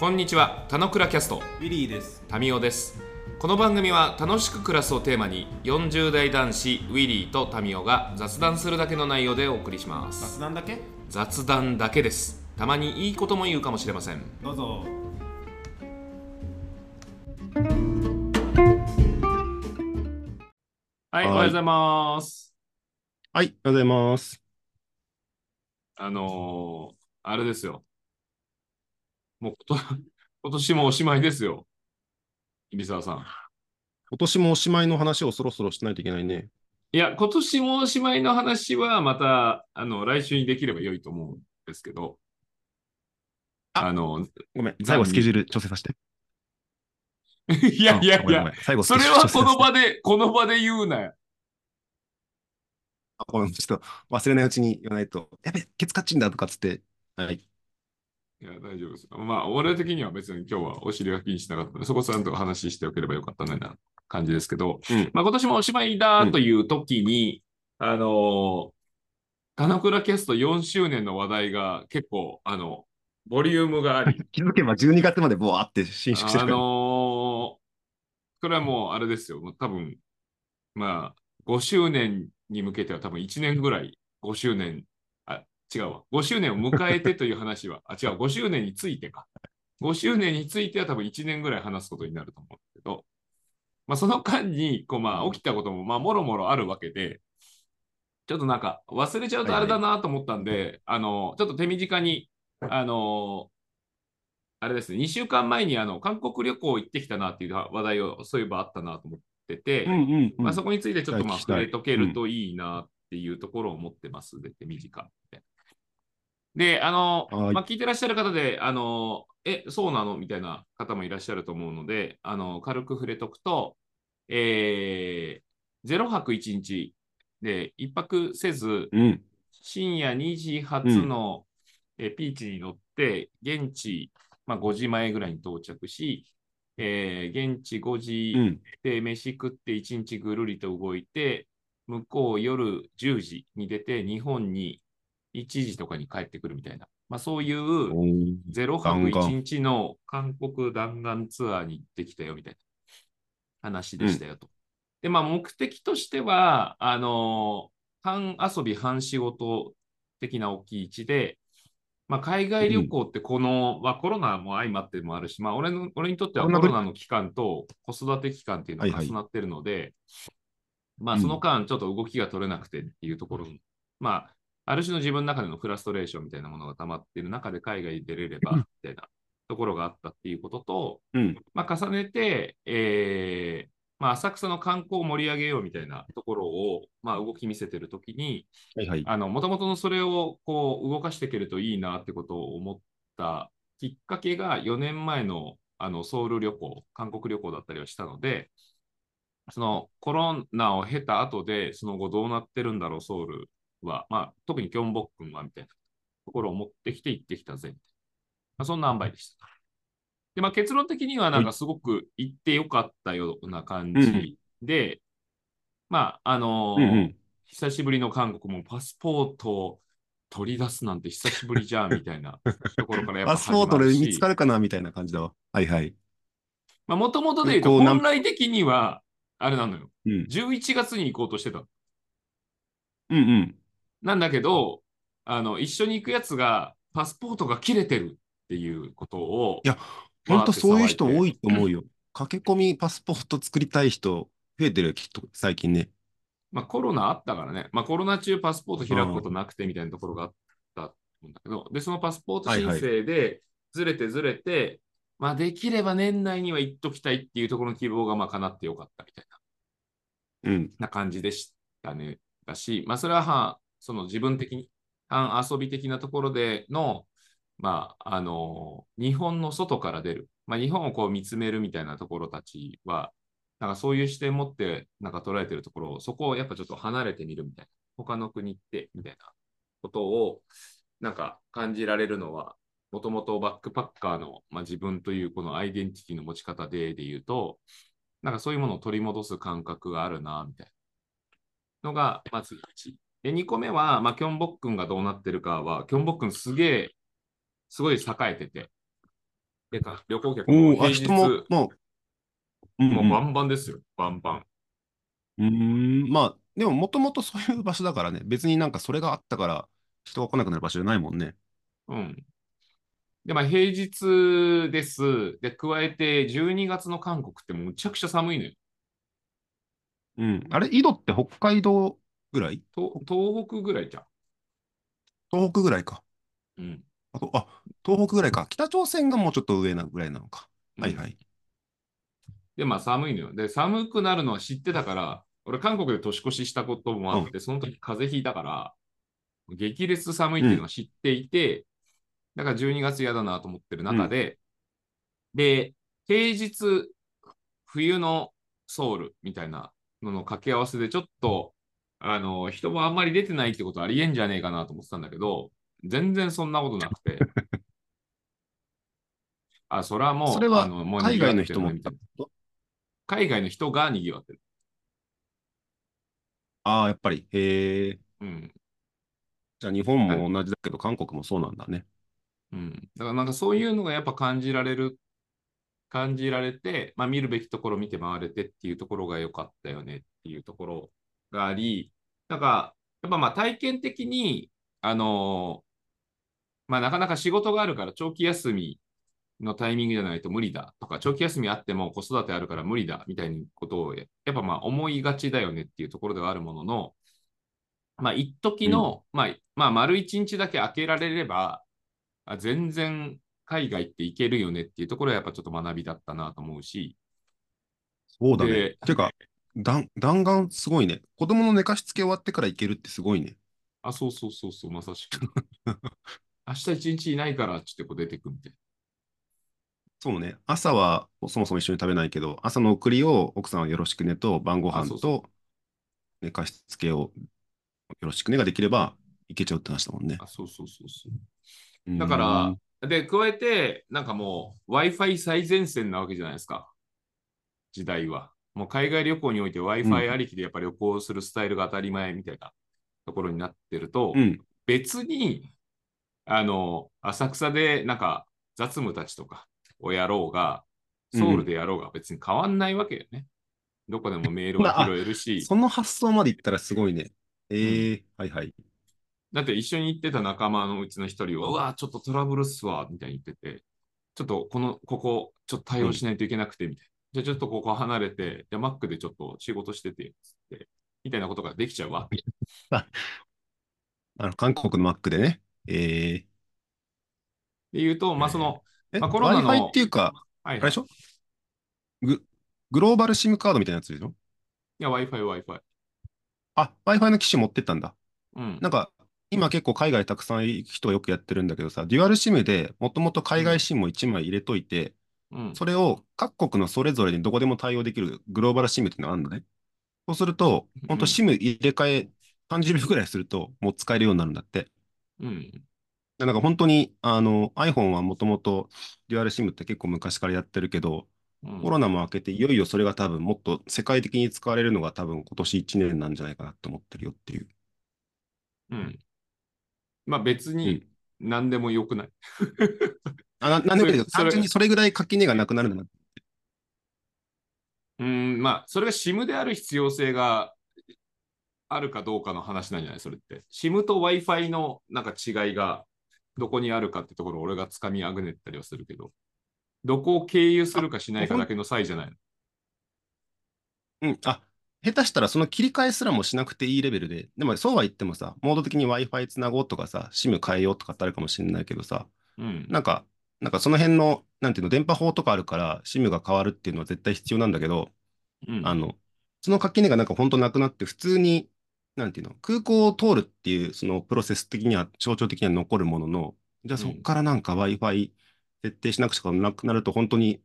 こんにちは、たのくらキャスト、ウィリーです。タミオです。この番組は楽しく暮らすをテーマに、40代男子ウィリーとタミオが雑談するだけの内容でお送りします。雑談だけ？雑談だけです。たまにいいことも言うかもしれません。どうぞ。はい、はいおはようございます。はい、おはようございます。あのー、あれですよ。もう 今年もおしまいですよ。入澤さん。今年もおしまいの話をそろそろしないといけないね。いや、今年もおしまいの話はまた、あの、来週にできれば良いと思うんですけど、ああの、ごめん、最後スケジュール調整させて。いやいやいや最後スそれはこのさ場で、この場で言うなよ。あごめん、ちょっと忘れないうちに言わないと。やべ、ケツカッチンだとかっつって。はい。いや、大丈夫です。まあ、俺的には別に今日はお尻が気にしなかったので、そこちゃんと話しておければよかったねな感じですけど、うんまあ今年もおしまいだという時に、あのー、金倉キャスト4周年の話題が結構、あの、ボリュームがあり、気づけば12月までボワーって伸縮してあるから。のーこれはもうあれですよ。多分、まあ、5周年に向けては多分1年ぐらい、5周年、あ、違うわ。5周年を迎えてという話は、あ、違う、5周年についてか。5周年については多分1年ぐらい話すことになると思うんですけど、まあその間に、こうまあ起きたこともまあもろもろあるわけで、ちょっとなんか忘れちゃうとあれだなと思ったんで、あの、ちょっと手短に、あの、あれですね、2週間前にあの韓国旅行行ってきたなっていう話題をそういえばあったなと思ってて、うんうん、うん。まあ、そこについてちょっとまあ触れとけるといいなっていうところを思ってます。で、手短って。で、あの、はいまあ、聞いてらっしゃる方で、あの、え、そうなの？みたいな方もいらっしゃると思うので、あの、軽く触れとくと、えー、0泊1日で1泊せず、うん。深夜2時発の、えーピーチに乗って、現地、まあ、5時前ぐらいに到着し、えー現地5時うん。で飯食って1日ぐるりと動いて、向こう夜10時に出て、日本に1時とかに帰ってくるみたいな、まあ、そういうおー。0泊弾丸1日の韓国弾丸ツアーに行ってきたよみたいな話でしたよと。で、まあ、目的としては、あの半遊び、半仕事的な大きい位置で、まあ、海外旅行ってこの、まあ、コロナも相まってもあるし、まあ、俺の俺にとってはココロナの期間と子育て期間っていうのがはいはい。重なってるので、まあ、うん。その間ちょっと動きが取れなくてっていうところ、まあ、ある種の自分の中でのフラストレーションみたいなものが溜まっている中で海外に出れればみたいなところがあったっていうことと、うん。まあ、重ねて、えーまあ、浅草の観光を盛り上げようみたいなところを、まあ、動き見せてるときに、もともとのそれをこう動かしていけるといいなってことを思ったきっかけが4年前のあのソウル旅行、韓国旅行だったりはしたので、そのコロナを経た後で、その後どうなってるんだろう、ソウルは。まあ、特にキョンボックンはみたいなところを持ってきて行ってきたぜ。まあ、そんな塩梅でした。で、まあ、結論的にはなんかすごく行ってよかったような感じで、まあ、あのーうんうん。久しぶりの韓国もパスポートを取り出すなんて久しぶりじゃんみたいな ところからやっぱパスポートで見つかるかなみたいな感じだわ。はいはい。まあ、もともとで言うと、本来的には、あれなのよ。うん。11月に行こうとしてた。うんうん。なんだけど、あの、一緒に行くやつが、パスポートが切れてるっていうことを、いや本当そういう人多い。いと思うよ。駆け込みパスポート作りたい人増えてるよ、きっと最近ね。まあ、コロナあったからね。まあ、コロナ中パスポート開くことなくてみたいなところがあったと思うんだけど、で、そのパスポート申請で、ずれてずれて、まあ、できれば年内には行っときたいっていうところの希望が、まあ、叶ってよかったみたいな。うん。な感じでしたね。だし、まあ、それはは、その自分的に、半遊び的なところでの、まあ、あの、日本の外から出る、まあ、日本をこう見つめるみたいなところたちは、なんかそういう視点持って、なんか捉えてるところを、そこをやっぱちょっと離れてみるみたいな、他の国ってみたいなことを、なんか感じられるのは、もともとバックパッカーの、まあ、自分というこのアイデンティティの持ち方で、で言うと、なんかそういうものを取り戻す感覚があるな、みたいなのが、まず1。で、2個目は、まあ、キョンボックンがどうなってるかは、キョンボックンすげえ、すごい栄えてて、でか旅行客も平日人も、もう、もうバンバンですよ、バンバン。うーん、まあ、でももともとそういう場所だからね、別になんかそれがあったから人が来なくなる場所じゃないもんね。うん。で、まあ平日です。で、加えて12月の韓国ってむちゃくちゃ寒いのよ。うん。あれ、井戸って北海道ぐらい？と東北ぐらいじゃん。東北ぐらいか。うん。あと、あ、東北ぐらいか。北朝鮮がもうちょっと上なぐらいなのか。はいはい。で、まあ寒いのよ。で、寒くなるのは知ってたから、俺韓国で年越ししたこともあって、その時風邪ひいたから、激烈寒いっていうのは知っていて、だから12月嫌だなと思ってる中で、で、平日、冬のソウルみたいなのの掛け合わせでちょっと、あの、人もあんまり出てないってことありえんじゃねえかなと思ってたんだけど、全然そんなことなくて。あ、それはもう、それはあのもう海外の人も海外の人が賑わってる。ああ、やっぱり。へえ。うん。じゃあ日本も同じだけど、韓国もそうなんだね。うん。だからなんかそういうのがやっぱ感じられる、感じられて、まあ見るべきところ見て回れてっていうところが良かったよねっていうところがあり、なんか、やっぱまあ体験的に、あのまあなかなか仕事があるから長期休みのタイミングじゃないと無理だとか、長期休みあっても子育てあるから無理だみたいなことをやっぱまあ思いがちだよねっていうところではあるものの、まあ一時の、まあ、まあ丸一日だけ開けられれば、あ全然海外って行けるよねっていうところはやっぱちょっと学びだったなと思うし、そうだねで。てか、弾弾丸すごいね。子供の寝かしつけ終わってから行けるってすごいね。あ、そうそうそうそう、まさしく。明日一日いないからっつってこう出てくみたいそうね。朝はそもそも一緒に食べないけど、朝の送りを奥さんはよろしくねと、晩ご飯あそうそと寝かしつけをよろしくねができれば行けちゃうって話だもんねな。。あ、そうそうそうそう。だからうん、で、加えて、なんかもう Wi-Fi 最前線なわけじゃないですか。時代は。もう海外旅行において Wi-Fi ありきでやっぱ旅行するスタイルが当たり前みたいなところになってると、うん。別に、あの、浅草でなんか雑務たちとかをやろうが、ソウルでやろうが別に変わんないわけよね。どこでもメールは拾えるし、その発想まで行ったらすごいね。ええはいはい。だって一緒に行ってた仲間のうちの一人は、うわ、ちょっとトラブルっすわ、みたいに言ってて、ちょっとこの、ここ、ちょっと対応しないといけなくて、みたいな。じゃあちょっとここ離れて、じゃあ Mac でちょっと仕事してて、つって、みたいなことができちゃうわけ。あの韓国の Mac でね。ええで言うと、まあその、え、まあコロナの Wi-Fi っていうか、はい、はい。あれでしょ？ググローバル SIM カードみたいなやつでしょ？いや、Wi-Fi、Wi-Fi。あ、Wi-Fi の機種持ってったんだ。うん。なんか、今結構海外たくさん行く人がよくやってるんだけどさ、デュアル SIM でもともと海外 SIM も1枚入れといて、うん。それを各国のそれぞれにどこでも対応できるグローバル SIM っていうのがあるのね。そうすると、本当うん SIM 入れ替え30秒くらいするともう使えるようになるんだって。うん。でなんか本当にあの iPhone はもともとデュアル SIM って結構昔からやってるけど、うんコロナも明けていよいよそれが多分もっと世界的に使われるのが多分今年1年なんじゃないかなと思ってるよっていう。うん。まあ別に何でもよくない。あななんでかというとそれそれ単純にそれぐらい垣根がなくなるんだな。うん、まあ、それが SIM である必要性があるかどうかの話なんじゃない？それって。SIM と Wi-Fi のなんか違いがどこにあるかってところを俺がつかみあぐねったりはするけど、どこを経由するかしないかだけの差異じゃないの？うん、あ、下手したらその切り替えすらもしなくていいレベルで、でもそうは言ってもさ、モード的に Wi-Fi つなごうとかさ、SIM 変えようとかってあるかもしれないけどさ、うん。なんか、なんかその辺の、なんていうの、電波法とかあるから、SIM が変わるっていうのは絶対必要なんだけど、うん、あの、その垣根がなんか本当なくなって、普通に、なんていうの、空港を通るっていう、そのプロセス的には、象徴的には残るものの、じゃあそこからなんか Wi-Fi 設定しなくちゃなくなると、本当に、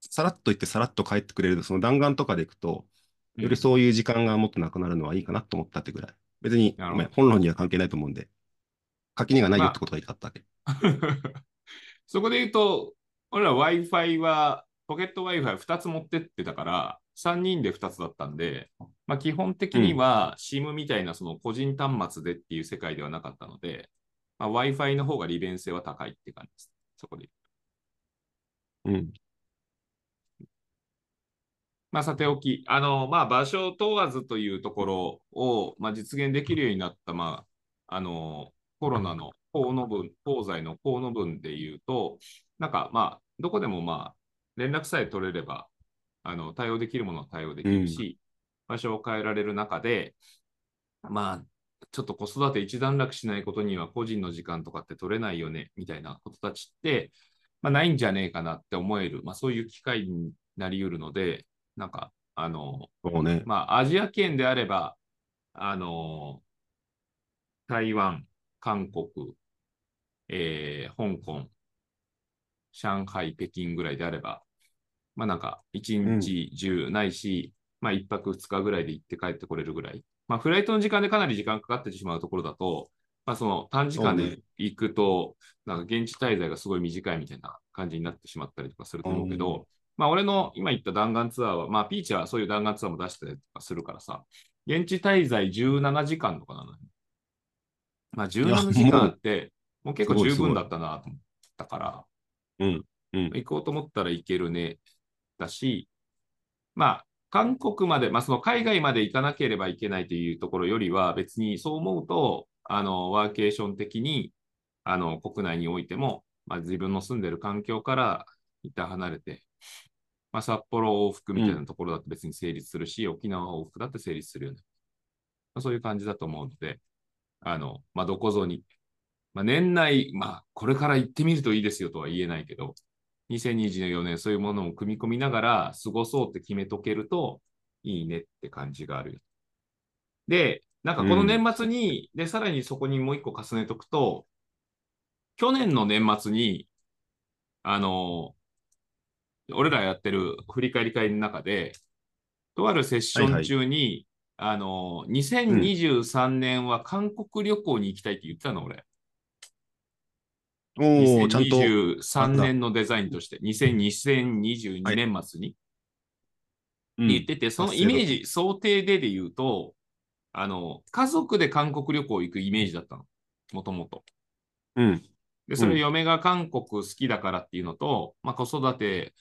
さらっと行ってさらっと帰ってくれる、その弾丸とかで行くと、よりそういう時間がもっとなくなるのはいいかなと思ったってぐらい。別に、本論には関係ないと思うんで、垣根がないよってことが言いたかったわけ。そこで言うと、俺ら Wi-Fi は、ポケット Wi-Fi2 つ持ってってたから、3人で2つだったんで、まあ、基本的には SIM みたいなその個人端末でっていう世界ではなかったので、まあ、Wi-Fi の方が利便性は高いって感じです。そこで。うん。まあ、さておき、あの、まあ、場所問わずというところを、まあ、実現できるようになった、まあ、あの、コロナの法の分、東西の法の分で言うと、なんか、まあ、どこでも、まあ、連絡さえ取れれば、あの、対応できるものは対応できるし、場所を変えられる中で、まあ、ちょっと子育て一段落しないことには個人の時間とかって取れないよね、みたいなことたちって、まあ、ないんじゃねえかなって思える、まあ、そういう機会になり得るので、なんか、あの、ね。まあ、アジア圏であれば、あの、台湾、韓国、えー香港、上海、北京ぐらいであれば、まあなんか、一日中ないし、まあ一泊二日ぐらいで行って帰ってこれるぐらい。まあフライトの時間でかなり時間かかってしまうところだと、まあその短時間で行くと、なんか現地滞在がすごい短いみたいな感じになってしまったりとかすると思うけど、まあ俺の今言った弾丸ツアーは、まあピーチはそういう弾丸ツアーも出したりとかするからさ、現地滞在17時間とかなのよ。まあ17時間って、もう結構十分だったなと思ったから、うん。うん。行こうと思ったら行けるね、だし、まあ、韓国まで、まあ、その海外まで行かなければいけないというところよりは、別にそう思うと、あの、ワーケーション的に、あの、国内においても、まあ、自分の住んでる環境から一旦離れて、まあ、札幌往復みたいなところだと別に成立するし、沖縄往復だって成立するよね。まあ、そういう感じだと思うので、あの、まあ、どこぞに、まあ、年内、まあ、これから行ってみるといいですよとは言えないけど、2024年そういうものを組み込みながら過ごそうって決めとけるといいねって感じがある。で、なんかこの年末に、で、さらにそこにもう一個重ねとくと、去年の年末に、あの、俺らやってる振り返り会の中で、とあるセッション中に、あの、2023年は韓国旅行に行きたいって言ってたの、俺。おおちゃんと。2023年のデザインとして、2000 2022年末にうん言ってて、そのイメージ、想定でで言うと、あの、家族で韓国旅行行くイメージだったの、もともと。うん。で、それうん嫁が韓国好きだからっていうのと、まあ子育て、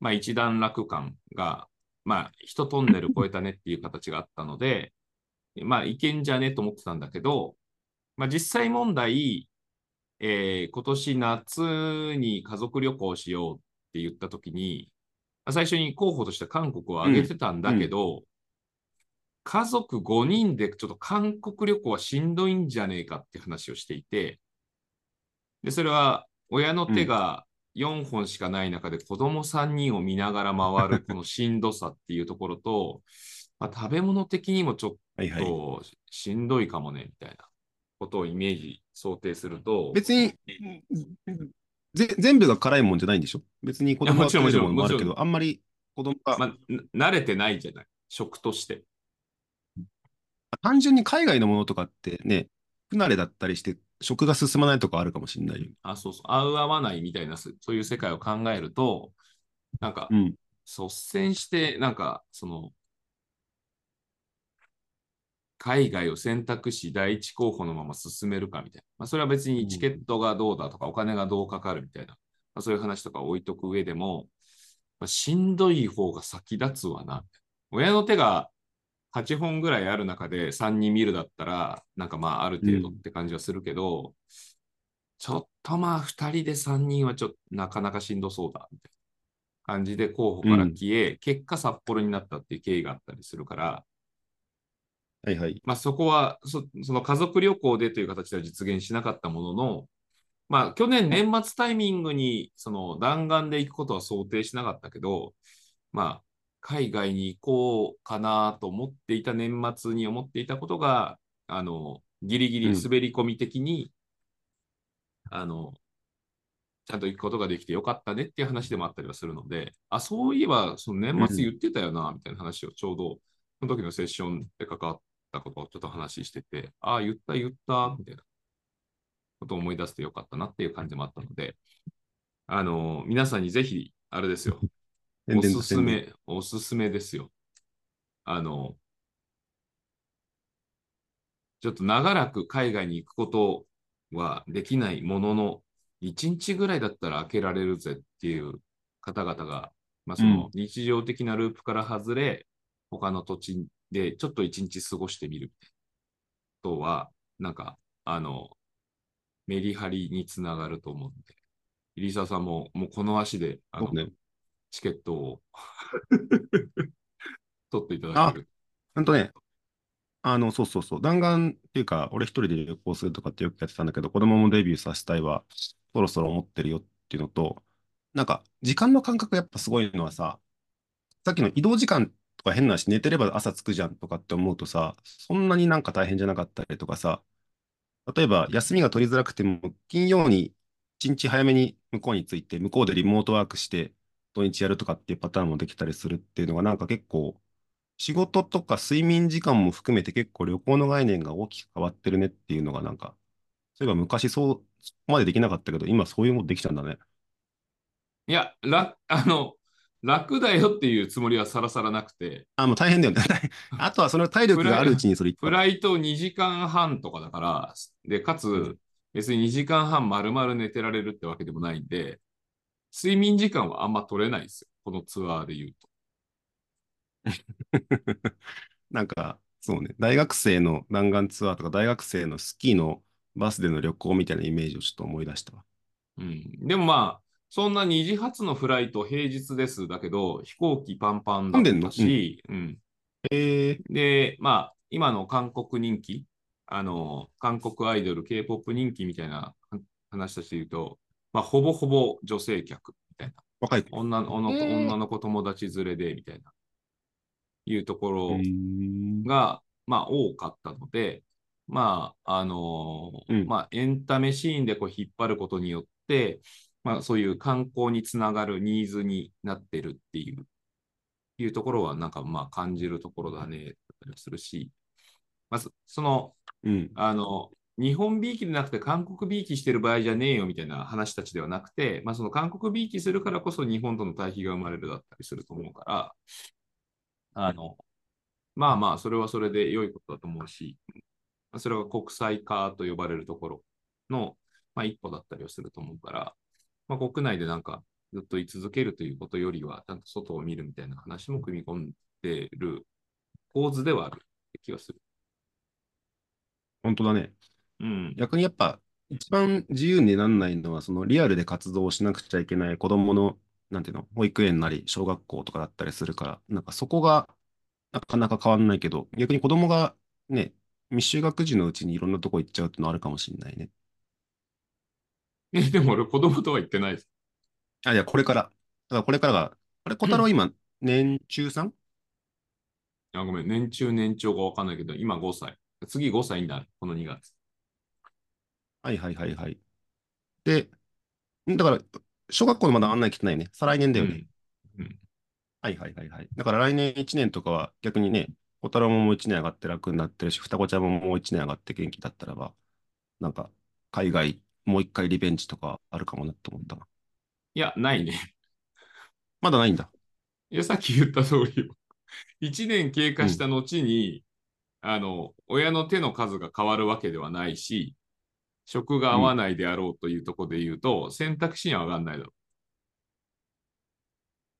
まあ一段落感が、まあ一トンネル超えたねっていう形があったので、まあいけんじゃねと思ってたんだけど、まあ実際問題、えー今年夏に家族旅行しようって言ったときに、まあ最初に候補として韓国を挙げてたんだけど、家族5人でちょっと韓国旅行はしんどいんじゃねえかって話をしていて、で、それは親の手が4本しかない中で子供3人を見ながら回るこのしんどさっていうところと、まあ、食べ物的にもちょっ。としんどいかもね、みたいなことをイメージ、想定すると、別に、ぜ全部が辛いもんじゃないんでしょ？別に子供が食べるものもあるけど、あんまり子供が、まあ、な慣れてないじゃない、食として。単純に海外のものとかってね、不慣れだったりして、食が進まないとかあるかもしれないよね。あ、そうそう、合う合わないみたいな、そそういう世界を考えると、なんか、うん。率先して、なんか、その、海外を選択し、第一候補のまま進めるかみたいな。まあ、それは別にチケットがどうだとか、お金がどうかかるみたいな、まあ、そういう話とか置いとく上でも、まあ、しんどい方が先立つわな。親の手が8本ぐらいある中で3人見るだったら、なんかまあある程度って感じはするけど、ちょっとまあ2人で3人はちょっとなかなかしんどそうだ、みたいな感じで候補から消え、結果札幌になったっていう経緯があったりするから、はいはい。まあそこはそ、その家族旅行でという形では実現しなかったものの、まあ去年年末タイミングにその弾丸で行くことは想定しなかったけど、まあ海外に行こうかなと思っていた年末に思っていたことが、あの、ギリギリ滑り込み的に、あの、ちゃんと行くことができてよかったねっていう話でもあったりはするので、あ、そういえば、その年末言ってたよな、みたいな話をちょうど、その時のセッションで関わったことをちょっと話してて、ああ、言った言った、みたいな。ことを思い出してよかったなっていう感じもあったので、あの、皆さんにぜひ、あれですよ、おすすめ、おすすめですよ。あの、ちょっと長らく海外に行くことはできないものの、1日ぐらいだったら開けられるぜっていう方々が、まあ、うんその日常的なループから外れ、他の土地でちょっと一日過ごしてみるみたいなことは、なんか、あの、メリハリにつながると思うんで、入澤さんももうこの足であの、ね。チケットを 取っていただける。ほんとね、あの、そうそうそう。弾丸っていうか、俺一人で旅行するとかってよくやってたんだけど、子供もデビューさせたいは、そろそろ思ってるよっていうのと、なんか、時間の感覚やっぱすごいのはさ、さっきの移動時間とか変な話、寝てれば朝着くじゃんとかって思うとさ、そんなになんか大変じゃなかったりとかさ、例えば休みが取りづらくても、金曜に一日早めに向こうに着いて、向こうでリモートワークして、土日やるとかっていうパターンもできたりするっていうのが、なんか結構、仕事とか睡眠時間も含めて結構旅行の概念が大きく変わってるねっていうのがなんか、そういえば昔そう、そこまでできなかったけど、今そういうものできちゃうんだね。いや、楽、あの、楽だよっていうつもりはさらさらなくて、あ、もう大変だよね。あとはその体力があるうちにそれフライト2時間半とかだから、で、かうつ、別に2時間半丸々寝てられるってわけでもないんで、睡眠時間はあんま取れないですよ。このツアーで言うと。なんか、そうね、大学生の弾丸ツアーとか、大学生のスキーのバスでの旅行みたいなイメージをちょっと思い出したわ。うん。でもまあ、そんな2時発のフライト平日ですだけど、飛行機パンパンだったし、うん。えー、で、まあ、今の韓国人気、あの、韓国アイドル、K-POP 人気みたいな話として言うと、まあ、ほぼほぼ女性客みたいな。若い子。女の女の女の子友達連れでみたいな、いうとこうろが、まあ、多かったので、まあ、あのーうんまあ、エンタメシーンでこう引っ張ることによって、まあ、そういう観光につながるニーズになってるっていう、いうところは、なんかまあ感じるところだね、だったりするし、まず、その、うん。あの、日本びいきでなくて韓国びいきしてる場合じゃねえよみたいな話たちではなくて、まあ、その韓国びいきするからこそ日本との対比が生まれるだったりすると思うから、あの、まあまあ、それはそれで良いことだと思うし、それが国際化と呼ばれるところの、まあ、一歩だったりはすると思うから、まあ、国内でなんかずっと居続けるということよりは、ちゃんと外を見るみたいな話も組み込んでる構図ではある気がする。本当だね。うん。逆にやっぱ、一番自由にならないのは、そのリアルで活動をしなくちゃいけない子供の、なんていうの、保育園なり小学校とかだったりするから、なんかそこがなかなか変わんないけど、逆に子供がね、未就学児のうちにいろんなとこ行っちゃうっていうのはあるかもしれないね。え、でも俺子供とは言ってないです。あ、いや、これから。だからこれからが、あれ、小太郎今、年中 3? あ、ごめん、年中年長がわかんないけど、今5歳。次5歳になる、この2月。はいはいはいはい。で、んだから、小学校のまだ案内来てないよね。再来年だよね。うん。うん。はいはいはいはい。だから来年1年とかは逆にね、小太郎ももう1年上がって楽になってるし、双子ちゃんももう1年上がって元気だったらば、なんか海外もう一回リベンジとかあるかもなと思ったな。いや、ないね。まだないんだ。いや、さっき言った通りよ。1年経過した後に、あの、親の手の数が変わるわけではないし、職が合わないであろうというところで言うと、選択肢には上がんないだろ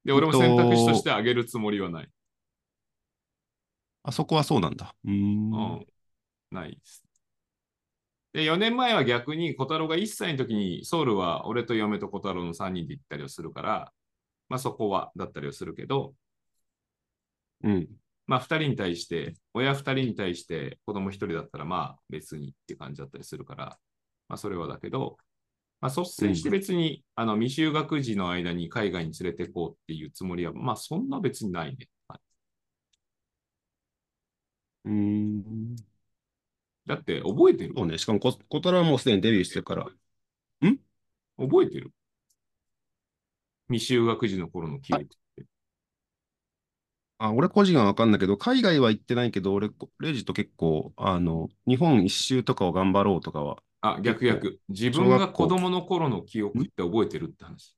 う。で、俺も選択肢として上げるつもりはない。あそこはそうなんだ。うーん。うん。ないです。で、4年前は逆に小太郎が1歳の時にソウルは俺と嫁と小太郎の3人で行ったりをするから、まあそこはだったりをするけど、うん。まあ2人に対して、親2人に対して子供1人だったらまあ別にって感じだったりするから、まあそれはだけど、まあ率先して別に、あの未就学児の間に海外に連れて行こうっていうつもりは、まあそんな別にないね。うーん。だって覚えてる？そうね。しかもこ小太郎はもうすでにデビューしてるから。覚えてる？未就学児の頃の記憶って。あ、俺個人はわかんないけど、海外は行ってないけど、俺、レジと結構、あの、日本一周とかを頑張ろうとかは、あ、逆結逆。自分が子供の頃の記憶って覚えてるって話。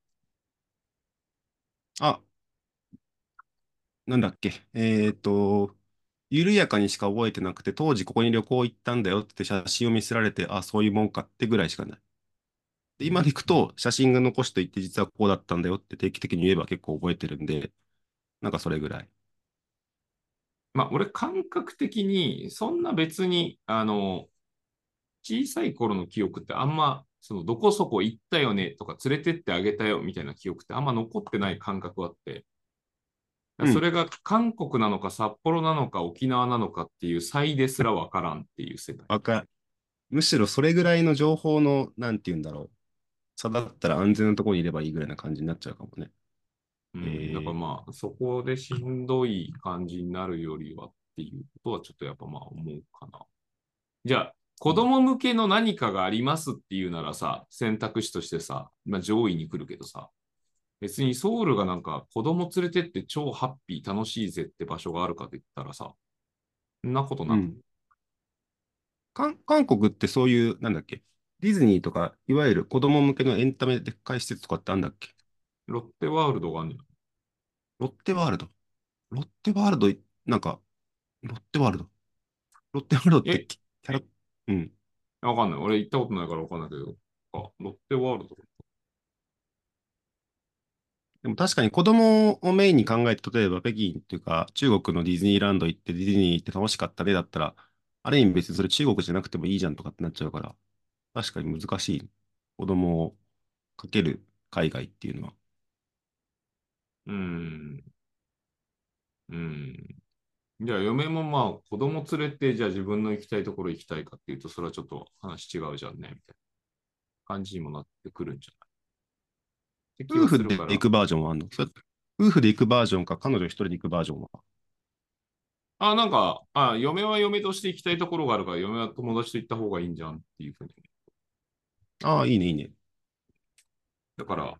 あ、なんだっけ、えっと、緩やかにしか覚えてなくて、当時ここに旅行行ったんだよって写真を見せられて、あ、そういうもんかってぐらいしかない。で今で行くと、写真が残していって、実はこうだったんだよって定期的に言えば結構覚えてるんで、なんかそれぐらい。まあ、俺、感覚的に、そんな別に、あの、小さい頃の記憶ってあんま、その、どこそこ行ったよねとか、連れてってあげたよみたいな記憶ってあんま残ってない感覚はあって、うんそれが韓国なのか札幌なのか沖縄なのかっていう差異ですらわからんっていう世代。わかむしろそれぐらいの情報の、なんて言うんだろう。差だったら安全なところにいればいいぐらいな感じになっちゃうかもね。うんえーだからまあ、そこでしんどい感じになるよりはっていうことはちょっとやっぱまあ思うかな。じゃあ、子供向けの何かがありますっていうならさ、選択肢としてさ、まあ上位に来るけどさ、別にソウルがなんか子供連れてって超ハッピー楽しいぜって場所があるかって言ったらさ、そんなことなく、うん。韓韓国ってそういう、なんだっけ、ディズニーとか、いわゆる子供向けのエンタメでっかい施設とかってあんだっけ？ロッテワールドがあるんじゃロッテワールド？ロッテワールド、なんか、ロッテワールド？ロッテワールドってえ？キャラ、うん。わかんない。俺行ったことないからわかんないけど、あ、ロッテワールド。でも確かに子供をメインに考えて、例えば北京っていうか、中国のディズニーランド行って、ディズニー行って楽しかったねだったら、ある意味別にそれ中国じゃなくてもいいじゃんとかってなっちゃうから、確かに難しい。子供をかける海外っていうのは。うーん。うーん。じゃあ、嫁もまあ、子供連れて、じゃあ自分の行きたいところ行きたいかっていうと、それはちょっと話違うじゃんね、みたいな感じにもなってくるんじゃない？夫婦で行くバージョンはあんの？夫婦で行くバージョンか、彼女一人で行くバージョンは？あ、なんか、あ、嫁は嫁として行きたいところがあるから、嫁は友達と行った方がいいんじゃんっていうふうに。ああ、いいね、いいね。だから、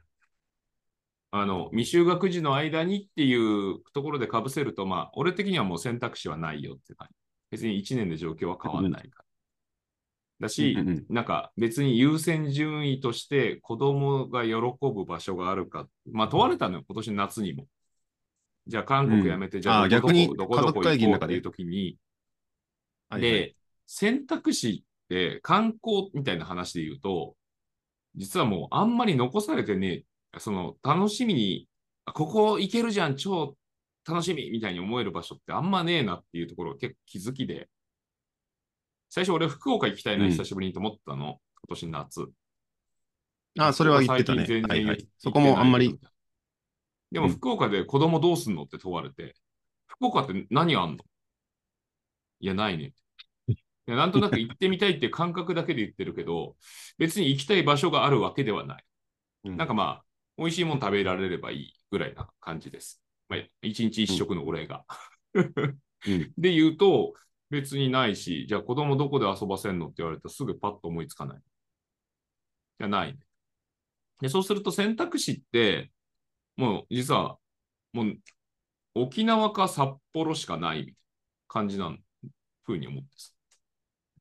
あの、未就学児の間にっていうところで被せると、まあ、俺的にはもう選択肢はないよって感じ。別に1年で状況は変わらないから。だし、なんか別に優先順位として子供が喜ぶ場所があるか、まあ問われたのよ、今年夏にも。じゃあ韓国やめて、うんじゃああどこ逆にどこどこ行こうっていう時に、はいはいで、選択肢って観光みたいな話で言うと、実はもうあんまり残されてねえ、その楽しみに、あここ行けるじゃん、超楽しみみたいに思える場所ってあんまねえなっていうところが結構気づきで、最初俺福岡行きたいな、うん久しぶりにと思ったの、今年の夏。ああ、それは言ってたね。全然はいはい。そこもあんまり。でも福岡で子供どうすんのって問われて、福岡って何あんの？いや、ないね。いやなんとなく行ってみたいっていう感覚だけで言ってるけど、別に行きたい場所があるわけではない。うんなんかまあ、美味しいもの食べられればいいぐらいな感じです。まあ、一日一食の俺が。うん で言うと、別にないし、じゃあ子供どこで遊ばせんのって言われたらすぐパッと思いつかない。じゃない、ね。で、そうすると選択肢って、もう実は、もう沖縄か札幌しかないみたいな感じなふうに思ってます。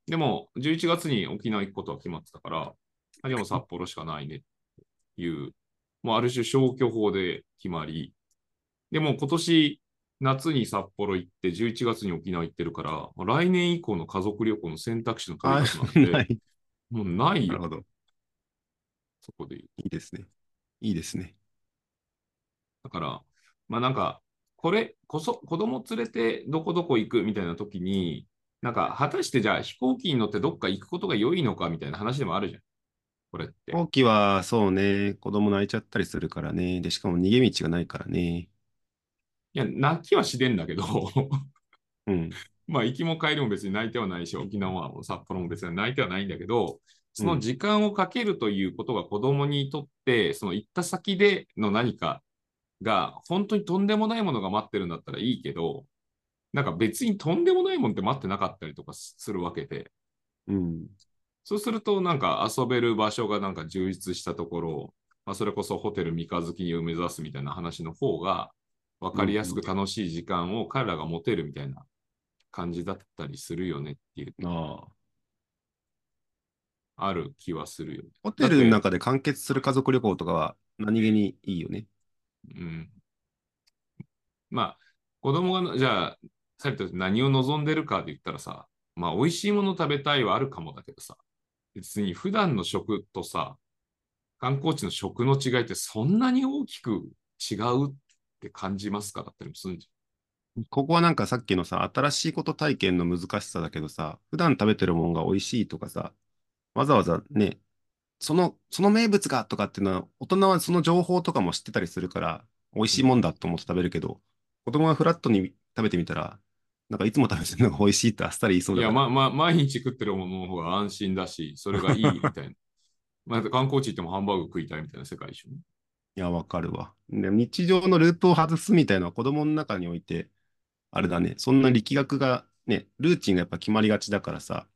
でも、11月に沖縄行くことは決まってたから、あでも札幌しかないねっていう、もうある種消去法で決まり、でも今年夏に札幌行って、11月に沖縄行ってるから、まあ来年以降の家族旅行の選択肢の取あり方なんで、ない。もうないよ、なるほど。そこで。いいですね。いいですね。だから、まあなんか、これこそ子供連れてどこどこ行くみたいな時に、なんか果たしてじゃあ飛行機に乗ってどっか行くことが良いのかみたいな話でもあるじゃん。これって。飛行機はそうね、子供泣いちゃったりするからね。で、しかも逃げ道がないからね。いや、泣きはしてんだけど、うん。まあ行きも帰りも別に泣いてはないし、沖縄も札幌も別に泣いてはないんだけど、その時間をかけるということが子供にとって、その行った先での何かが本当にとんでもないものが待ってるんだったらいいけど、なんか別にとんでもないもんって待ってなかったりとかするわけで、うん。そうするとなんか遊べる場所がなんか充実したところ、まあ、それこそホテル三日月を目指すみたいな話の方が分かりやすく楽しい時間を彼らが持てるみたいな感じだったりするよねっていう、ああ。ある気はするよね。ホテルの中で完結する家族旅行とかは何気にいいよね。うん。まあ、子供が、じゃあ、さっき言った何を望んでるかで言ったらさ、まあ、美味しいもの食べたいはあるかもだけどさ、別に普段の食とさ、観光地の食の違いってそんなに大きく違うって感じますか？だったりもするんじゃここはなんかさっきのさ、新しいこと体験の難しさだけどさ、普段食べてるもんが美味しいとかさ、わざわざね、その、その名物がとかっていうのは、大人はその情報とかも知ってたりするから、美味しいもんだと思って食べるけど、子供がフラットに食べてみたら、なんかいつも食べてるのが美味しいってあっさり言いそうゃん。いや、だから。ま、ま、毎日食ってるものの方が安心だし、それがいいみたいな。まあ、観光地行ってもハンバーグ食いたいみたいな世界でしょ。いや、わかるわ。で日常のループを外すみたいなのは子供の中において、あれだね、そんな力学がね、ルーチンがやっぱ決まりがちだからさ、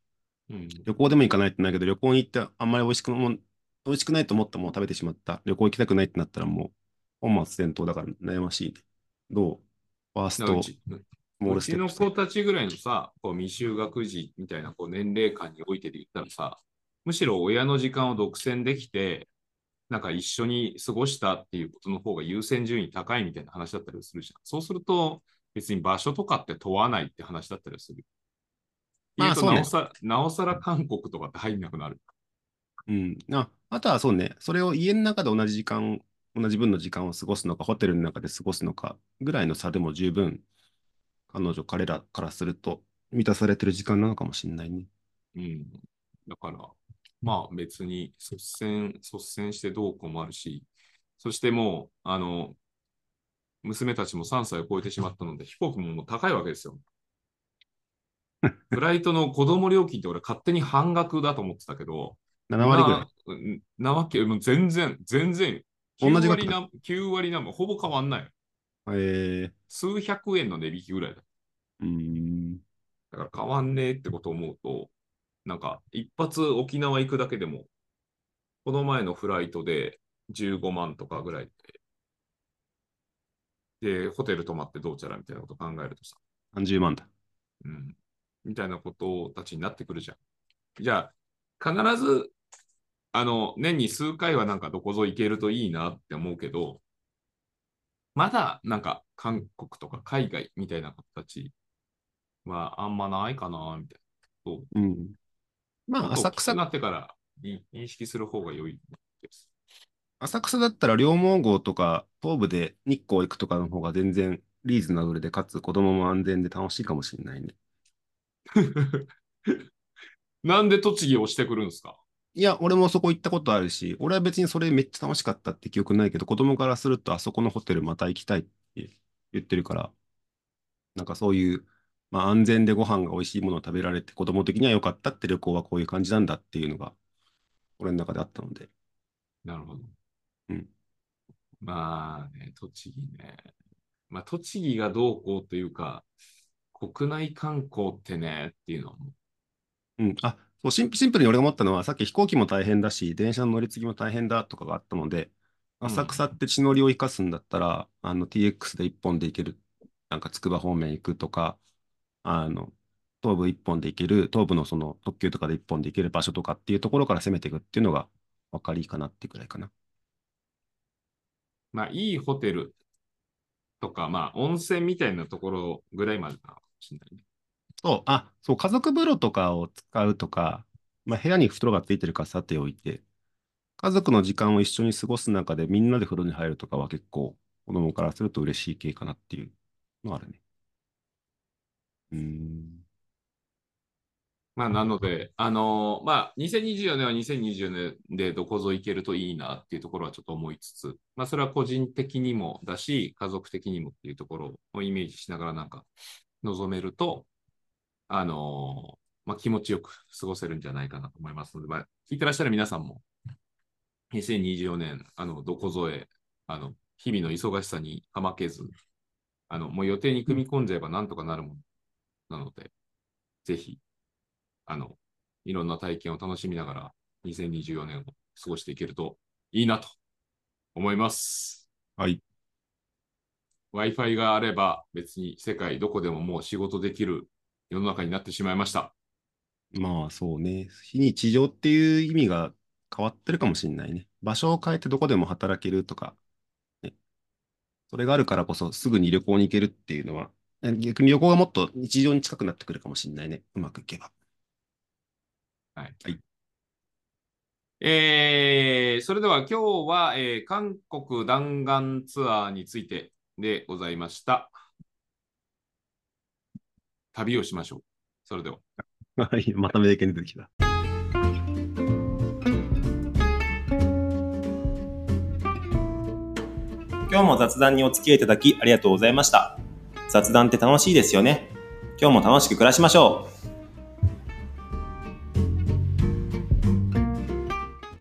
うん。旅行でも行かないってないけど、旅行に行ってあんまり美味しくも、美味しくないと思ったものを食べてしまった。旅行行きたくないってなったらもう、本末転倒だから悩ましいね。どう？ファーストう、ちの。子たちぐらいのさ、こう未就学児みたいなこう年齢間においてで言ったらさ、むしろ親の時間を独占できて、なんか一緒に過ごしたっていうことの方が優先順位高いみたいな話だったりするじゃん。そうすると、別に場所とかって問わないって話だったりする。まあそうねなおさなおさら韓国とかって入んなくなる。うん。あ、あとはそうね、それを家の中で同じ時間、同じ分の時間を過ごすのか、ホテルの中で過ごすのかぐらいの差でも十分、彼女、彼らからすると満たされてる時間なのかもしれないね。うん。だから、まあ別に率先、率先してどうこうもあるし、そしてもう、あの、娘たちも3歳を超えてしまったので、飛行機ももう高いわけですよ。フライトの子供料金って俺勝手に半額だと思ってたけど、7割ぐらい。い。なわけ、もう全然、全然、9同じ額割な、9割なほぼ変わんない。え数百円の値引きぐらいだ。ー、うーん。だから変わんねえってことを思うと、なんか一発沖縄行くだけでも、この前のフライトで15万とかぐらいで、で、ホテル泊まってどうちゃらみたいなこと考えるとさ、30万だ。うん、みたいなことたちになってくるじゃん。じゃあ、必ず、あの、年に数回はなんかどこぞ行けるといいなって思うけど、まだなんか韓国とか海外みたいなことたちはあんまないかな、みたいな。そううん。まあ、浅草なってから認認識する方が良いです。浅草だったら両毛号とか東部で日光行くとかの方が全然リーズナブルで、かつ子供も安全で楽しいかもしれないね。なんで栃木をしてくるんですか？いや、俺もそこ行ったことあるし、俺は別にそれめっちゃ楽しかったって記憶ないけど、子供からするとあそこのホテルまた行きたいって言ってるから、なんかそういう、まあ安全でご飯が美味しいものを食べられて、子供的には良かったって旅行はこういう感じなんだっていうのが、俺の中であったので。なるほど。うん。まあね、栃木ね。まあ、栃木がどうこうというか、国内観光ってね、っていうのはもうん。あ、そうシンプルに俺が思ったのは、さっき飛行機も大変だし、電車の乗り継ぎも大変だとかがあったので、うん浅草って地乗りを生かすんだったら、あの TX で一本で行ける、なんかつくば方面行くとか、あの、東部一本で行ける、東部のその特急とかで一本で行ける場所とかっていうところから攻めていくっていうのが分かりかなっていうくらいかな。まあ、いいホテルとか、まあ、温泉みたいなところぐらいまでかもしれないね。そう、あ、そう、家族風呂とかを使うとか、まあ、部屋に風呂がついてるかさておいて、家族の時間を一緒に過ごす中でみんなで風呂に入るとかは結構子供からすると嬉しい系かなっていうのはあるね。うん。まあ、なので、あのーまあ、2024年は2024年でどこぞ行けるといいなっていうところはちょっと思いつつ、まあ、それは個人的にもだし、家族的にもっていうところをイメージしながらなんか望めると、あのーまあ、気持ちよく過ごせるんじゃないかなと思いますので、まあ、聞いてらっしゃる皆さんも、2024年、あの、どこぞへ、あの、日々の忙しさにかまけず、あの、もう予定に組み込んじゃえばなんとかなるものなので、ぜひ、あの、いろんな体験を楽しみながら、2024年を過ごしていけるといいなと思います。はい。Wi-Fi があれば、別に世界どこでももう仕事できる世の中になってしまいました。まあそうね。非日常っていう意味が変わってるかもしれないね。場所を変えてどこでも働けるとか、ね。それがあるからこそすぐに旅行に行けるっていうのは、え逆に旅行がもっと日常に近くなってくるかもしれないね。うまくいけば。えー、それでは今日は、えー、韓国弾丸ツアーについてでございました。旅をしましょう。それでは。はい、また名言出てきた。今日も雑談にお付き合いいただきありがとうございました。雑談って楽しいですよね。今日も楽しく暮らしましょう。